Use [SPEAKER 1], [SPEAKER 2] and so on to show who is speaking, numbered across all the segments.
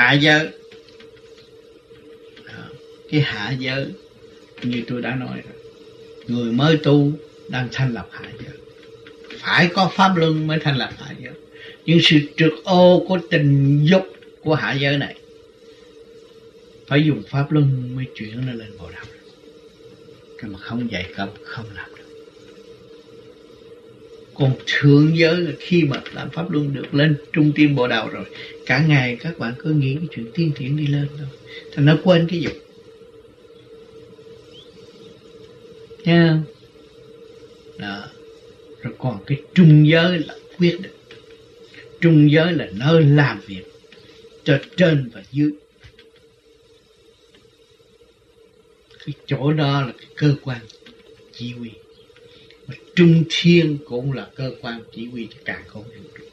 [SPEAKER 1] hạ giới. Cái hạ giới, như tôi đã nói rồi, người mới tu đang thành lập hạ giới. Phải có pháp luân mới thành lập hạ giới. Nhưng sự trượt ô của tình dục của hạ giới này, phải dùng pháp luân mới chuyển nó lên bộ đạo cái mà không dạy cấm, không làm được còn thượng giới là khi mà làm pháp luân được lên trung tim bộ đầu rồi. Cả ngày các bạn cứ nghĩ cái chuyện tiên triển đi lên thôi. Thành nó quên cái dục nha. Đó. Rồi còn cái trung giới là quyết định. Trung giới là nơi làm việc cho trên và dưới. Cái chỗ đó là cái cơ quan chỉ huy và trung thiên cũng là cơ quan chỉ huy cho cả con vũ trụ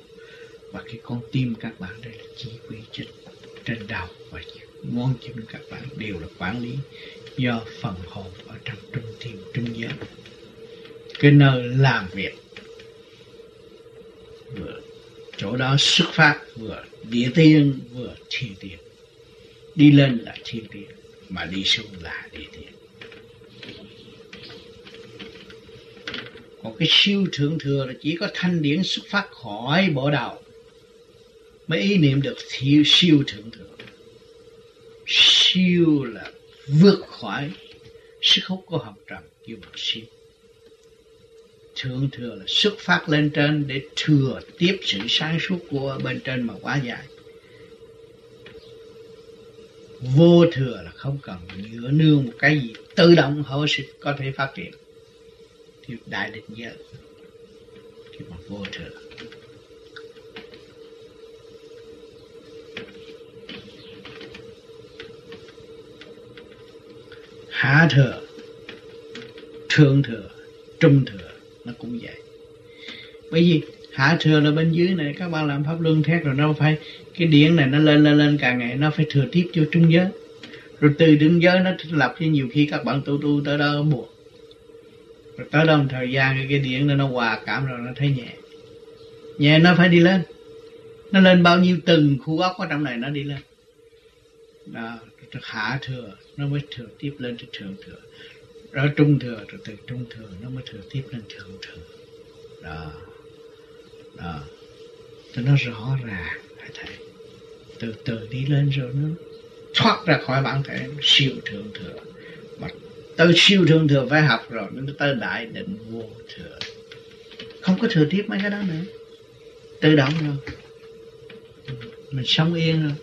[SPEAKER 1] và cái con tim các bạn, đây là chỉ huy trên trên đầu. Và ngón chân các bạn đều là quản lý do phần hồn ở trong trung thiên trung giới cái nơi làm việc, vừa chỗ đó xuất phát, vừa địa tiên, vừa thiên tiên đi lên là thiên tiên mà đi xuống là địa tiên. Còn cái siêu thượng thừa là chỉ có thanh điển xuất phát khỏi bộ đầu mới ý niệm được thiêu siêu thượng thừa. Siêu là vượt khỏi sức hút của học trần kêu bằng siêu. Thượng thừa là xuất phát lên trên để thừa tiếp sự sáng suốt của bên trên mà quá dài vô thừa là không cần nhựa nương một cái gì tự động họ sẽ có thể phát triển thì đại định giới khi mà vô thường hạ thừa thượng thừa trung thừa nó cũng vậy. Bởi vì hạ thừa là bên dưới này, các bạn làm pháp luân thét rồi nó phải, cái điển này nó lên lên lên, càng ngày nó phải thừa tiếp cho trung giới. Rồi từ trung giới nó lập cho nhiều khi các bạn tu tu tới đó buộc rồi tới đó một thời gian cái, cái điển nó hòa cảm rồi nó thấy nhẹ. Nhẹ nó phải đi lên. Nó lên bao nhiêu từng khu ốc ở trong này nó đi lên. Đó hạ thừa nó mới thừa tiếp lên tới thượng thừa. Rồi trung thừa rồi từ trung thừa nó mới thừa tiếp lên thượng thừa. Đó đó. Cho nó rõ ràng phải thấy từ từ đi lên rồi nó thoát ra khỏi bản thể siêu thượng thừa tới siêu thượng thừa phải học rồi nó tới đại định vô thừa. Không có thừa tiếp mấy cái đó nữa. Tự động rồi. Mình sống yên rồi.